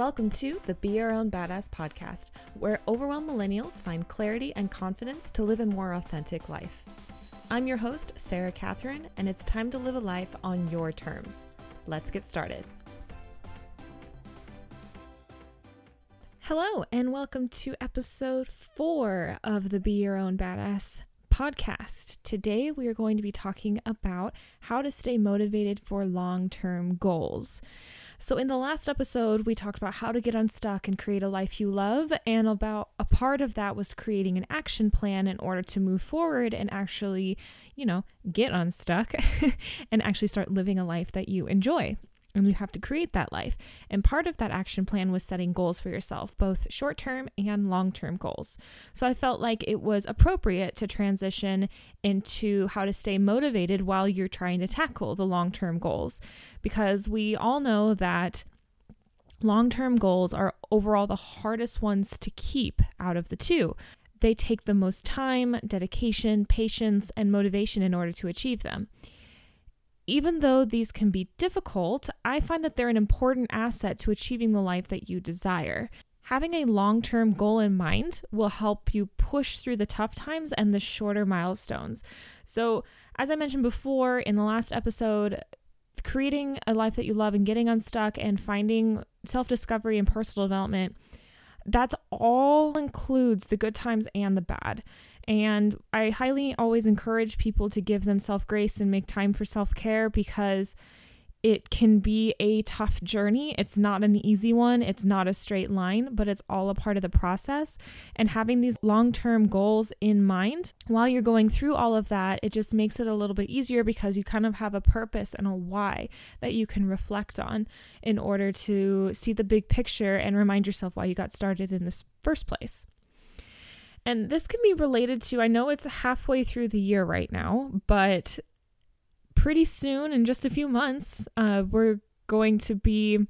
Welcome to the Be Your Own Badass podcast, where overwhelmed millennials find clarity and confidence to live a more authentic life. I'm your host, Sarah Catherine, and it's time to live a life on your terms. Let's get started. Hello, and welcome to episode four of the Be Your Own Badass podcast. Today, we are going to be talking about how to stay motivated for long term goals. So, in the last episode, we talked about how to get unstuck and create a life you love, and about a part of that was creating an action plan in order to move forward and actually, you know, get unstuck and actually start living a life that you enjoy and you have to create that life. And part of that action plan was setting goals for yourself, both short term and long term goals. So I felt like it was appropriate to transition into how to stay motivated while you're trying to tackle the long term goals, because we all know that. Long term goals are overall the hardest ones to keep out of the two. They take the most time, dedication, patience, and motivation in order to achieve them even though these can be difficult, I find that they're an important asset to achieving the life that you desire. Having a long term goal in mind will help you push through the tough times and the shorter milestones. So, as I mentioned before in the last episode, creating a life that you love and getting unstuck and finding self discovery and personal development, that's all includes the good times and the bad. And I highly always encourage people to give themselves grace and make time for self care because it can be a tough journey. It's not an easy one, it's not a straight line, but it's all a part of the process. And having these long term goals in mind while you're going through all of that, it just makes it a little bit easier because you kind of have a purpose and a why that you can reflect on in order to see the big picture and remind yourself why you got started in this first place. And this can be related to, I know it's halfway through the year right now, but pretty soon, in just a few months, uh, we're going to be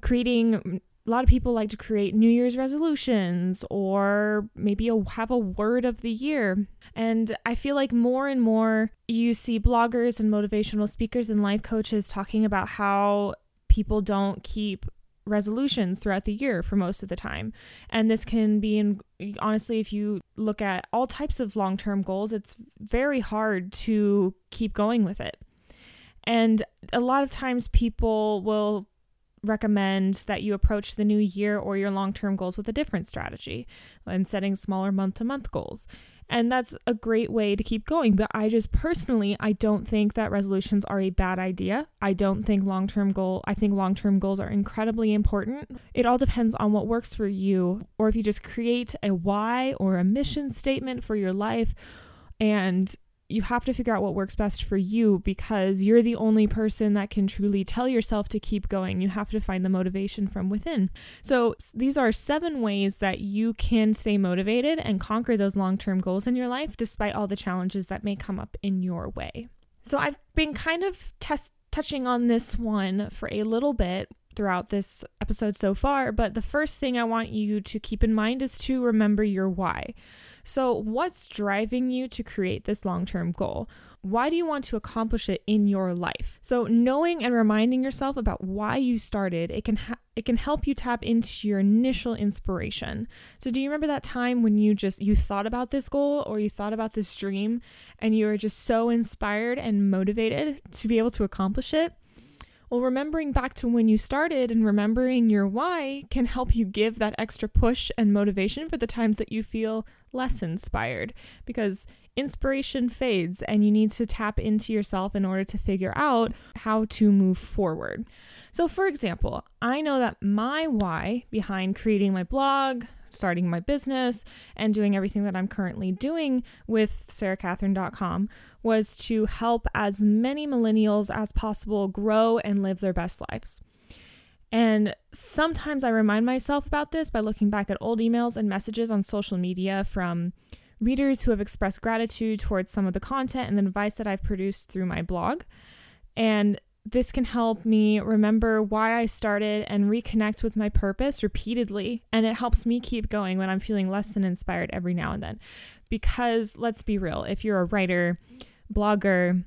creating. A lot of people like to create New Year's resolutions or maybe a, have a word of the year. And I feel like more and more you see bloggers and motivational speakers and life coaches talking about how people don't keep resolutions throughout the year for most of the time. And this can be in honestly if you look at all types of long-term goals, it's very hard to keep going with it. And a lot of times people will recommend that you approach the new year or your long-term goals with a different strategy and setting smaller month-to-month goals. And that's a great way to keep going. But I just personally, I don't think that resolutions are a bad idea. I don't think long term goal, I think long term goals are incredibly important. It all depends on what works for you, or if you just create a why or a mission statement for your life and you have to figure out what works best for you because you're the only person that can truly tell yourself to keep going. You have to find the motivation from within. So, these are seven ways that you can stay motivated and conquer those long term goals in your life despite all the challenges that may come up in your way. So, I've been kind of test- touching on this one for a little bit throughout this episode so far, but the first thing I want you to keep in mind is to remember your why. So, what's driving you to create this long term goal? Why do you want to accomplish it in your life? So, knowing and reminding yourself about why you started, it can ha- it can help you tap into your initial inspiration. So, do you remember that time when you just you thought about this goal or you thought about this dream and you were just so inspired and motivated to be able to accomplish it? Well, remembering back to when you started and remembering your why can help you give that extra push and motivation for the times that you feel less inspired because inspiration fades and you need to tap into yourself in order to figure out how to move forward. So, for example, I know that my why behind creating my blog, starting my business, and doing everything that I'm currently doing with sarahcatherine.com was to help as many millennials as possible grow and live their best lives. And sometimes I remind myself about this by looking back at old emails and messages on social media from readers who have expressed gratitude towards some of the content and the advice that I've produced through my blog. And this can help me remember why I started and reconnect with my purpose repeatedly. And it helps me keep going when I'm feeling less than inspired every now and then. Because let's be real, if you're a writer, blogger,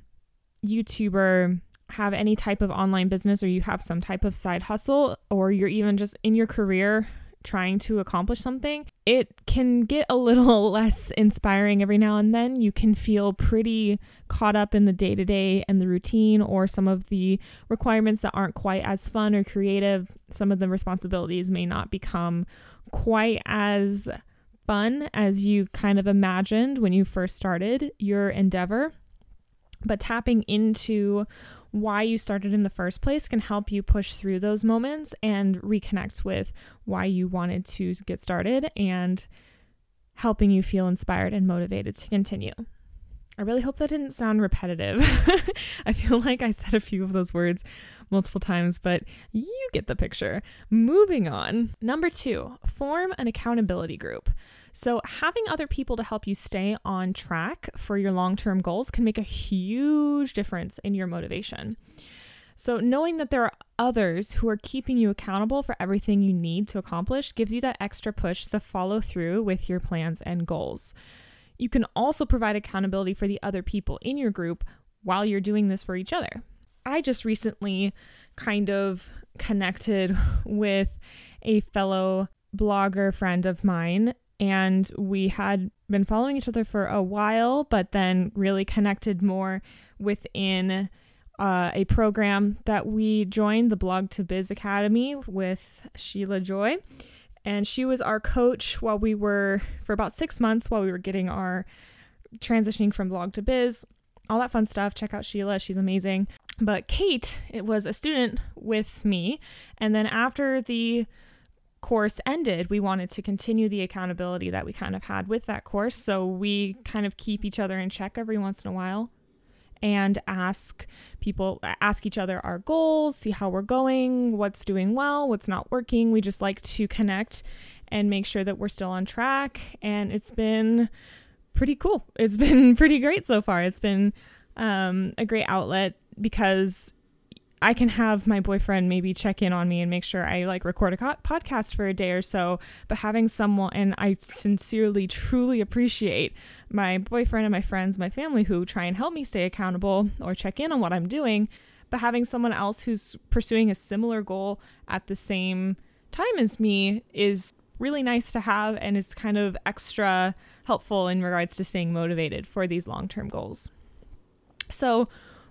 YouTuber, have any type of online business or you have some type of side hustle or you're even just in your career trying to accomplish something, it can get a little less inspiring every now and then. You can feel pretty caught up in the day to day and the routine, or some of the requirements that aren't quite as fun or creative. Some of the responsibilities may not become quite as fun as you kind of imagined when you first started your endeavor. But tapping into why you started in the first place can help you push through those moments and reconnect with why you wanted to get started and helping you feel inspired and motivated to continue. I really hope that didn't sound repetitive. I feel like I said a few of those words multiple times, but you get the picture. Moving on. Number two, form an accountability group. So, having other people to help you stay on track for your long term goals can make a huge difference in your motivation. So, knowing that there are others who are keeping you accountable for everything you need to accomplish gives you that extra push to follow through with your plans and goals. You can also provide accountability for the other people in your group while you're doing this for each other. I just recently kind of connected with a fellow blogger friend of mine and we had been following each other for a while, but then really connected more within uh, a program that we joined, the Blog to Biz Academy with Sheila Joy. And she was our coach while we were, for about six months, while we were getting our transitioning from blog to biz, all that fun stuff. Check out Sheila, she's amazing. But Kate, it was a student with me. And then after the course ended, we wanted to continue the accountability that we kind of had with that course. So we kind of keep each other in check every once in a while and ask people, ask each other our goals, see how we're going, what's doing well, what's not working. We just like to connect and make sure that we're still on track. And it's been pretty cool. It's been pretty great so far. It's been um, a great outlet because I can have my boyfriend maybe check in on me and make sure I like record a co- podcast for a day or so. But having someone, and I sincerely, truly appreciate my boyfriend and my friends, my family who try and help me stay accountable or check in on what I'm doing. But having someone else who's pursuing a similar goal at the same time as me is really nice to have. And it's kind of extra helpful in regards to staying motivated for these long term goals. So,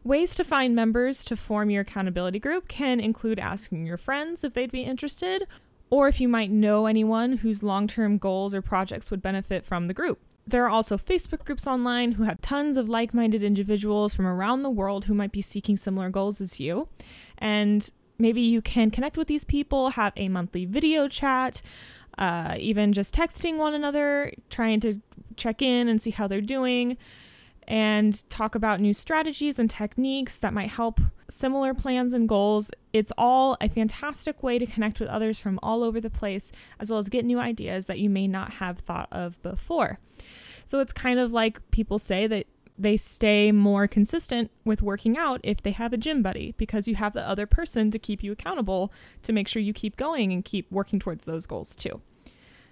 Ways to find members to form your accountability group can include asking your friends if they'd be interested, or if you might know anyone whose long term goals or projects would benefit from the group. There are also Facebook groups online who have tons of like minded individuals from around the world who might be seeking similar goals as you. And maybe you can connect with these people, have a monthly video chat, uh, even just texting one another, trying to check in and see how they're doing and talk about new strategies and techniques that might help similar plans and goals. It's all a fantastic way to connect with others from all over the place, as well as get new ideas that you may not have thought of before. So it's kind of like people say that they stay more consistent with working out if they have a gym buddy because you have the other person to keep you accountable to make sure you keep going and keep working towards those goals too.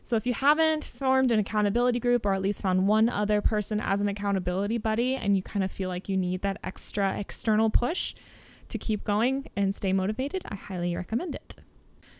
So if you haven't formed an accountability group or at least found one other person as an accountability buddy and you kind of feel like you need that extra external push to keep going and stay motivated, I highly recommend it.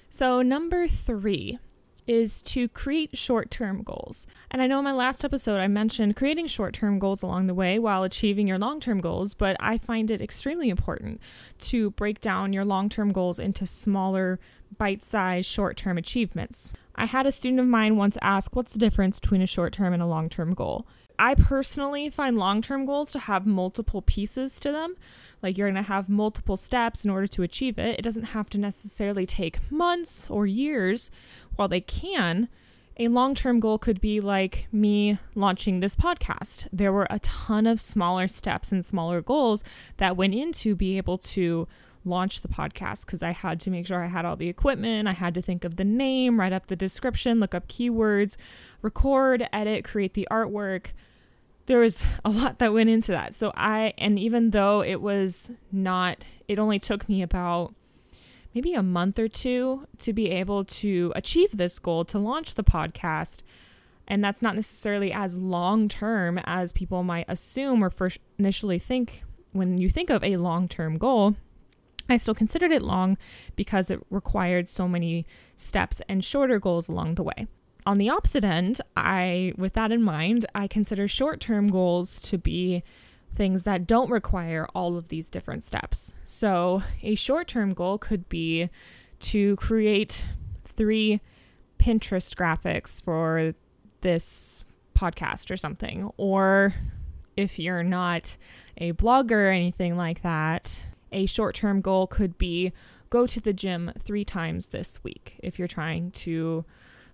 So, number three is to create short term goals. And I know in my last episode I mentioned creating short term goals along the way while achieving your long term goals, but I find it extremely important to break down your long term goals into smaller, bite sized, short term achievements. I had a student of mine once ask, What's the difference between a short term and a long term goal? I personally find long term goals to have multiple pieces to them. Like you're going to have multiple steps in order to achieve it. It doesn't have to necessarily take months or years. While they can, a long term goal could be like me launching this podcast. There were a ton of smaller steps and smaller goals that went into be able to launch the podcast because I had to make sure I had all the equipment. I had to think of the name, write up the description, look up keywords, record, edit, create the artwork. There was a lot that went into that. So I, and even though it was not, it only took me about maybe a month or two to be able to achieve this goal to launch the podcast. And that's not necessarily as long term as people might assume or first initially think when you think of a long term goal I still considered it long because it required so many steps and shorter goals along the way. On the opposite end, I with that in mind, I consider short-term goals to be things that don't require all of these different steps. So, a short-term goal could be to create 3 Pinterest graphics for this podcast or something or if you're not a blogger or anything like that, a short term goal could be go to the gym three times this week if you're trying to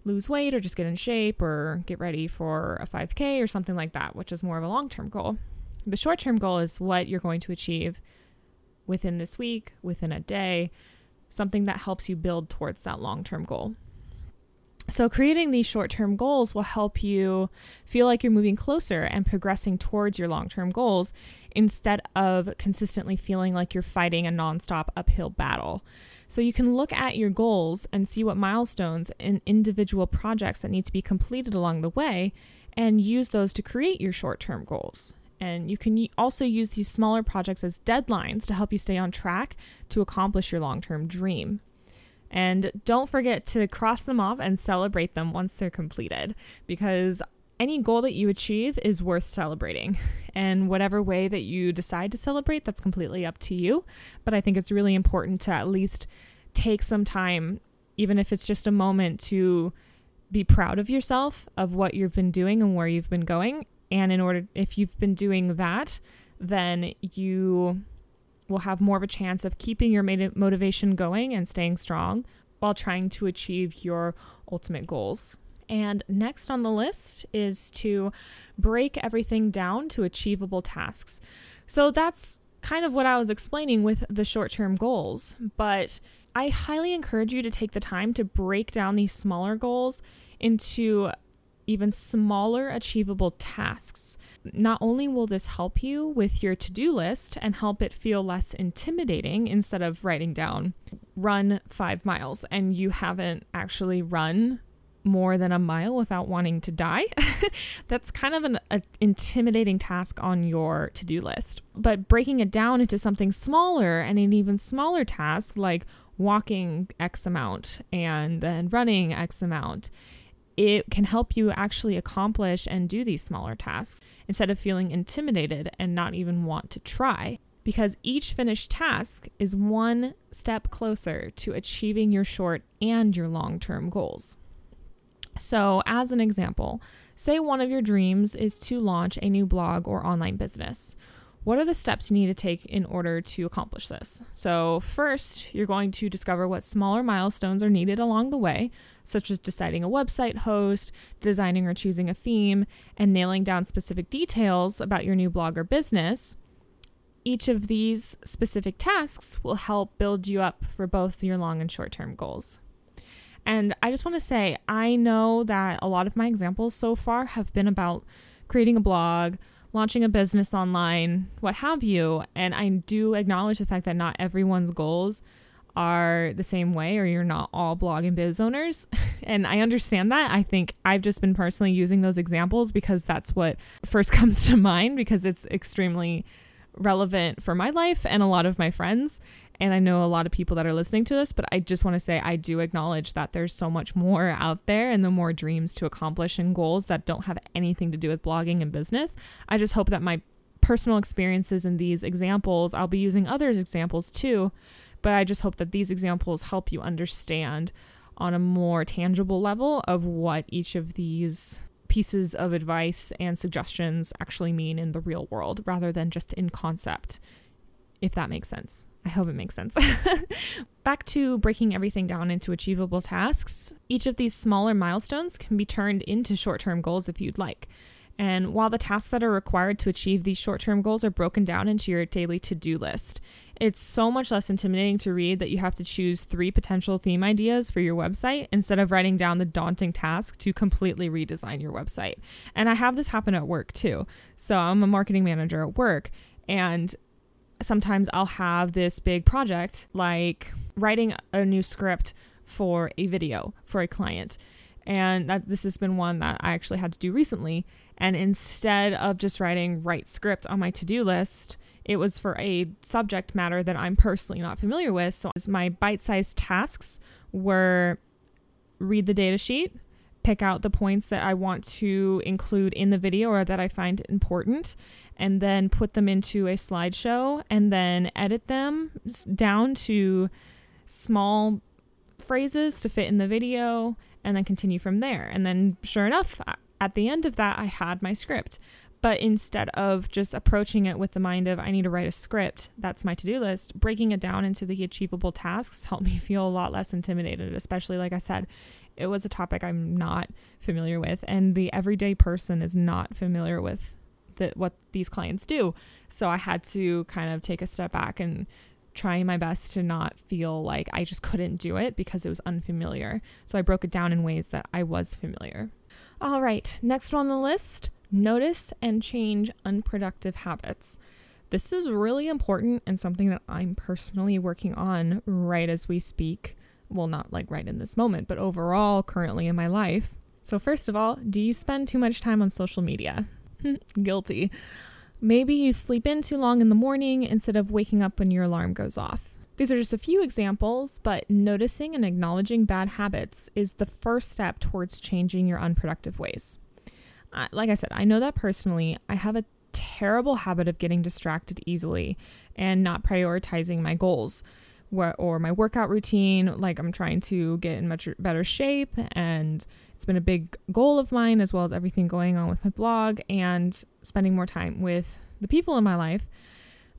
lose weight or just get in shape or get ready for a 5K or something like that, which is more of a long term goal. The short term goal is what you're going to achieve within this week, within a day, something that helps you build towards that long term goal. So, creating these short term goals will help you feel like you're moving closer and progressing towards your long term goals instead of consistently feeling like you're fighting a nonstop uphill battle. So, you can look at your goals and see what milestones and individual projects that need to be completed along the way and use those to create your short term goals. And you can also use these smaller projects as deadlines to help you stay on track to accomplish your long term dream. And don't forget to cross them off and celebrate them once they're completed because any goal that you achieve is worth celebrating. And whatever way that you decide to celebrate, that's completely up to you. But I think it's really important to at least take some time, even if it's just a moment, to be proud of yourself, of what you've been doing and where you've been going. And in order, if you've been doing that, then you will have more of a chance of keeping your motivation going and staying strong while trying to achieve your ultimate goals. And next on the list is to break everything down to achievable tasks. So that's kind of what I was explaining with the short term goals, but I highly encourage you to take the time to break down these smaller goals into even smaller achievable tasks not only will this help you with your to do list and help it feel less intimidating instead of writing down run five miles and you haven't actually run more than a mile without wanting to die. That's kind of an intimidating task on your to do list. But breaking it down into something smaller and an even smaller task like walking X amount and then running X amount it can help you actually accomplish and do these smaller tasks instead of feeling intimidated and not even want to try. Because each finished task is one step closer to achieving your short and your long term goals. So, as an example, say one of your dreams is to launch a new blog or online business. What are the steps you need to take in order to accomplish this? So, first, you're going to discover what smaller milestones are needed along the way such as deciding a website host, designing or choosing a theme, and nailing down specific details about your new blog or business. Each of these specific tasks will help build you up for both your long and short term goals. And I just want to say, I know that a lot of my examples so far have been about creating a blog, launching a business online, what have you. And I do acknowledge the fact that not everyone's goals are the same way or you're not all blog and biz owners. and I understand that. I think I've just been personally using those examples because that's what first comes to mind because it's extremely relevant for my life and a lot of my friends. And I know a lot of people that are listening to this, but I just want to say I do acknowledge that there's so much more out there and the more dreams to accomplish and goals that don't have anything to do with blogging and business. I just hope that my personal experiences and these examples, I'll be using other examples too, but I just hope that these examples help you understand on a more tangible level of what each of these pieces of advice and suggestions actually mean in the real world rather than just in concept, if that makes sense. I hope it makes sense. Back to breaking everything down into achievable tasks, each of these smaller milestones can be turned into short term goals if you'd like. And while the tasks that are required to achieve these short term goals are broken down into your daily to do list, it's so much less intimidating to read that you have to choose three potential theme ideas for your website instead of writing down the daunting task to completely redesign your website. And I have this happen at work too. So I'm a marketing manager at work, and sometimes I'll have this big project like writing a new script for a video for a client. And that this has been one that I actually had to do recently. And instead of just writing write script on my to do list, it was for a subject matter that I'm personally not familiar with. So my bite sized tasks were read the data sheet, pick out the points that I want to include in the video or that I find important, and then put them into a slideshow and then edit them down to small phrases to fit in the video and then continue from there. And then, sure enough, at the end of that, I had my script. But instead of just approaching it with the mind of, I need to write a script, that's my to do list, breaking it down into the achievable tasks helped me feel a lot less intimidated, especially, like I said, it was a topic I'm not familiar with, and the everyday person is not familiar with the, what these clients do. So I had to kind of take a step back and trying my best to not feel like I just couldn't do it because it was unfamiliar. So I broke it down in ways that I was familiar. All right, next on the list notice and change unproductive habits. This is really important and something that I'm personally working on right as we speak well, not like right in this moment, but overall currently in my life. So, first of all, do you spend too much time on social media? Guilty. Maybe you sleep in too long in the morning instead of waking up when your alarm goes off. These are just a few examples, but noticing and acknowledging bad habits is the first step towards changing your unproductive ways. Uh, like I said, I know that personally. I have a terrible habit of getting distracted easily and not prioritizing my goals or my workout routine. Like I'm trying to get in much better shape, and it's been a big goal of mine, as well as everything going on with my blog and spending more time with the people in my life.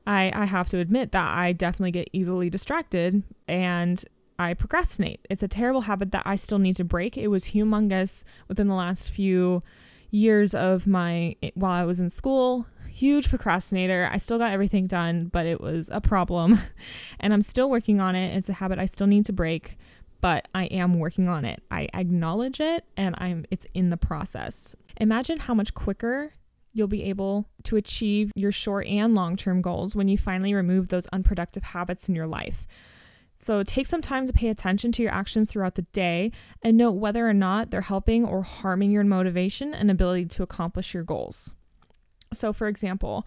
I, I have to admit that I definitely get easily distracted and I procrastinate. It's a terrible habit that I still need to break. It was humongous within the last few years of my while I was in school huge procrastinator. I still got everything done, but it was a problem. And I'm still working on it. It's a habit I still need to break, but I am working on it. I acknowledge it and I'm it's in the process. Imagine how much quicker you'll be able to achieve your short and long-term goals when you finally remove those unproductive habits in your life. So take some time to pay attention to your actions throughout the day and note whether or not they're helping or harming your motivation and ability to accomplish your goals. So, for example,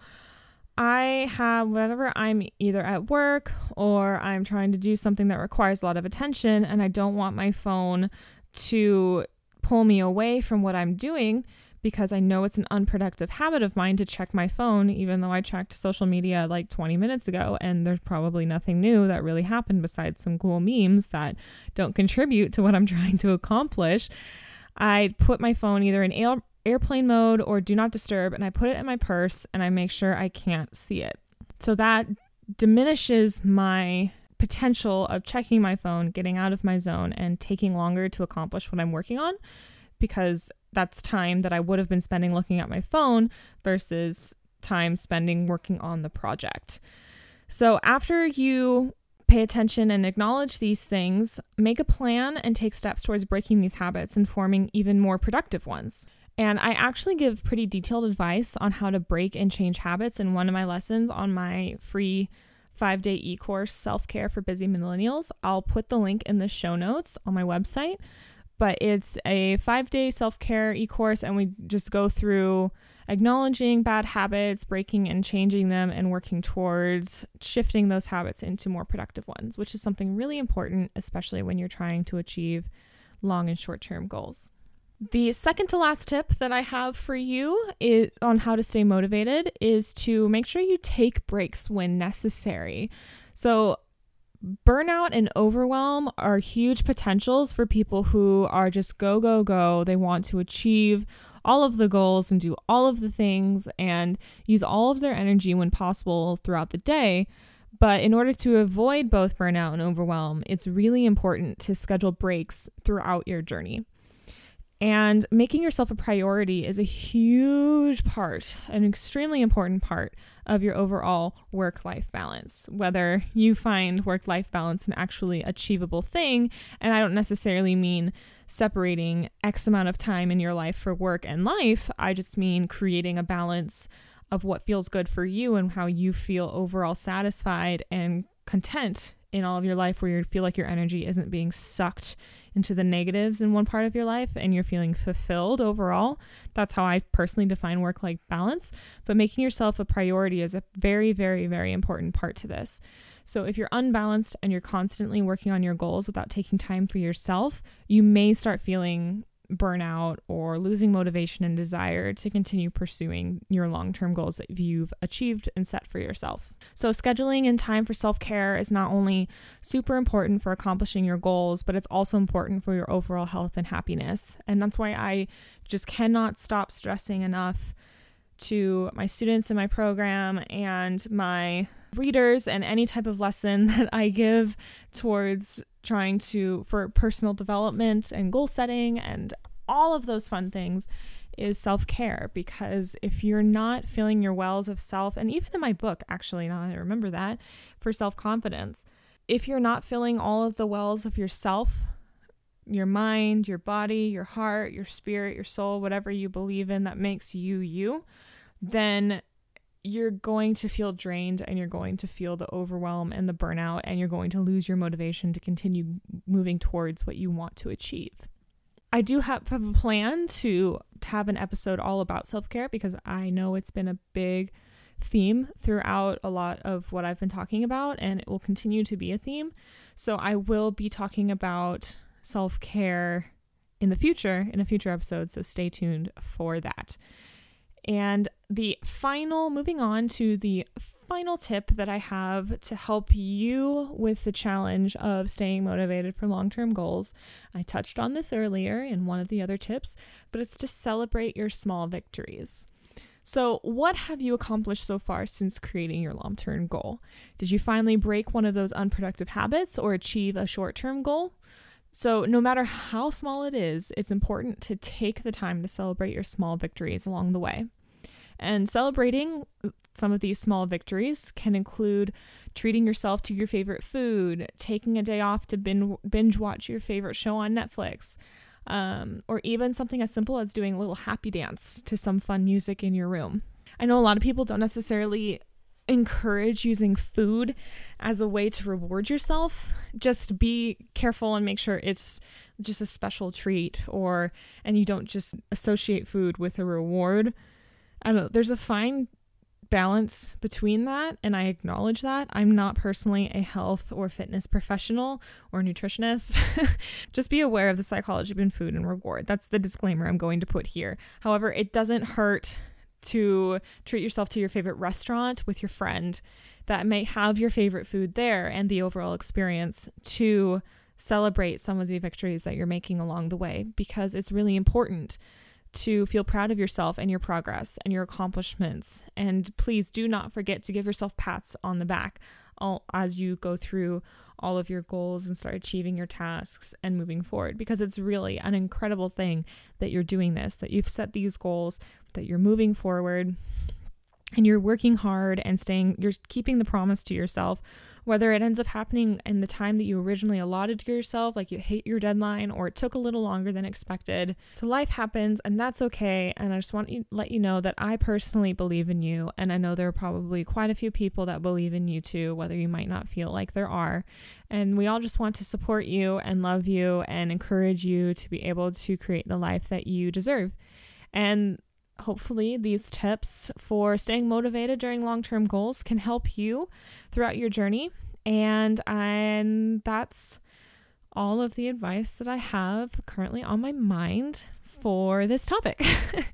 I have whenever I'm either at work or I'm trying to do something that requires a lot of attention and I don't want my phone to pull me away from what I'm doing because I know it's an unproductive habit of mine to check my phone, even though I checked social media like 20 minutes ago and there's probably nothing new that really happened besides some cool memes that don't contribute to what I'm trying to accomplish. I put my phone either in airplane mode or do not disturb and I put it in my purse and I make sure I can't see it. So that diminishes my potential of checking my phone, getting out of my zone, and taking longer to accomplish what I'm working on because that's time that I would have been spending looking at my phone versus time spending working on the project. So after you pay attention and acknowledge these things, make a plan and take steps towards breaking these habits and forming even more productive ones. And I actually give pretty detailed advice on how to break and change habits in one of my lessons on my free five day e course, Self Care for Busy Millennials. I'll put the link in the show notes on my website. But it's a five day self care e course, and we just go through acknowledging bad habits, breaking and changing them, and working towards shifting those habits into more productive ones, which is something really important, especially when you're trying to achieve long and short term goals. The second to last tip that I have for you is on how to stay motivated is to make sure you take breaks when necessary. So, burnout and overwhelm are huge potentials for people who are just go, go, go. They want to achieve all of the goals and do all of the things and use all of their energy when possible throughout the day. But in order to avoid both burnout and overwhelm, it's really important to schedule breaks throughout your journey. And making yourself a priority is a huge part, an extremely important part of your overall work life balance. Whether you find work life balance an actually achievable thing, and I don't necessarily mean separating X amount of time in your life for work and life, I just mean creating a balance of what feels good for you and how you feel overall satisfied and content in all of your life where you feel like your energy isn't being sucked into the negatives in one part of your life and you're feeling fulfilled overall. That's how I personally define work life balance. But making yourself a priority is a very, very, very important part to this. So if you're unbalanced and you're constantly working on your goals without taking time for yourself, you may start feeling burnout or losing motivation and desire to continue pursuing your long term goals that you've achieved and set for yourself. So, scheduling in time for self care is not only super important for accomplishing your goals, but it's also important for your overall health and happiness. And that's why I just cannot stop stressing enough to my students in my program and my readers and any type of lesson that I give towards trying to for personal development and goal setting and all of those fun things is self-care because if you're not filling your wells of self and even in my book actually now I remember that for self-confidence if you're not filling all of the wells of yourself your mind, your body, your heart, your spirit, your soul, whatever you believe in that makes you you, then you're going to feel drained and you're going to feel the overwhelm and the burnout and you're going to lose your motivation to continue moving towards what you want to achieve. I do have, a plan to have an episode all about self care because I know it's been a big theme throughout a lot of what I've been talking about, and it will continue to be a theme. So I will be talking about self care in the future, in a future episode. So stay tuned for that. And the final, moving on to the final tip that I have to help you with the challenge of staying motivated for long term goals. I touched on this earlier in one of the other tips, but it's to celebrate your small victories. So, what have you accomplished so far since creating your long term goal? Did you finally break one of those unproductive habits or achieve a short term goal? So, no matter how small it is, it's important to take the time to celebrate your small victories along the way. And celebrating some of these small victories can include treating yourself to your favorite food, taking a day off to binge watch your favorite show on Netflix, um, or even something as simple as doing a little happy dance to some fun music in your room. I know a lot of people don't necessarily encourage using food as a way to reward yourself. Just be careful and make sure it's just a special treat or and you don't just associate food with a reward I don't know, there's a fine balance between that and I acknowledge that. I'm not personally a health or fitness professional or nutritionist. Just be aware of the psychology of food and reward. That's the disclaimer I'm going to put here. However, it doesn't hurt to treat yourself to your favorite restaurant with your friend that may have your favorite food there and the overall experience to celebrate some of the victories that you're making along the way because it's really important to feel proud of yourself and your progress and your accomplishments. And please do not forget to give yourself pats on the back as you go through all of your goals and start achieving your tasks and moving forward because it's really an incredible thing that you're doing this, that you've set these goals, that you're moving forward and you're working hard and staying, you're keeping the promise to yourself whether it ends up happening in the time that you originally allotted to yourself, like you hit your deadline, or it took a little longer than expected. So life happens, and that's okay. And I just want to let you know that I personally believe in you, and I know there are probably quite a few people that believe in you too, whether you might not feel like there are. And we all just want to support you and love you and encourage you to be able to create the life that you deserve. And hopefully, these tips for staying motivated during long term goals can help you throughout your journey. And, and that's all of the advice that I have currently on my mind for this topic.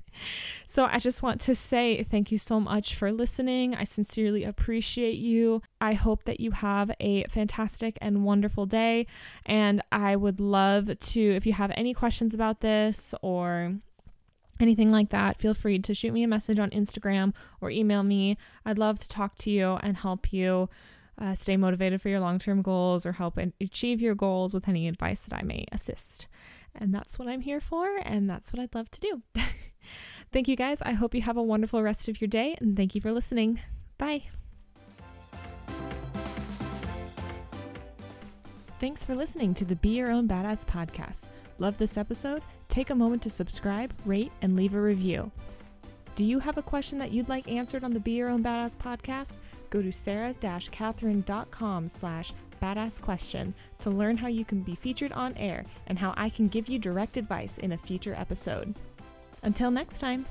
so I just want to say thank you so much for listening. I sincerely appreciate you. I hope that you have a fantastic and wonderful day. And I would love to, if you have any questions about this or anything like that, feel free to shoot me a message on Instagram or email me. I'd love to talk to you and help you uh, stay motivated for your long term goals or help achieve your goals with any advice that I may assist. And that's what I'm here for, and that's what I'd love to do. thank you guys. I hope you have a wonderful rest of your day, and thank you for listening. Bye. Thanks for listening to the Be Your Own Badass podcast. Love this episode? Take a moment to subscribe, rate, and leave a review. Do you have a question that you'd like answered on the Be Your Own Badass podcast? Go to sarah-catherine.com slash badass question to learn how you can be featured on air and how I can give you direct advice in a future episode. Until next time.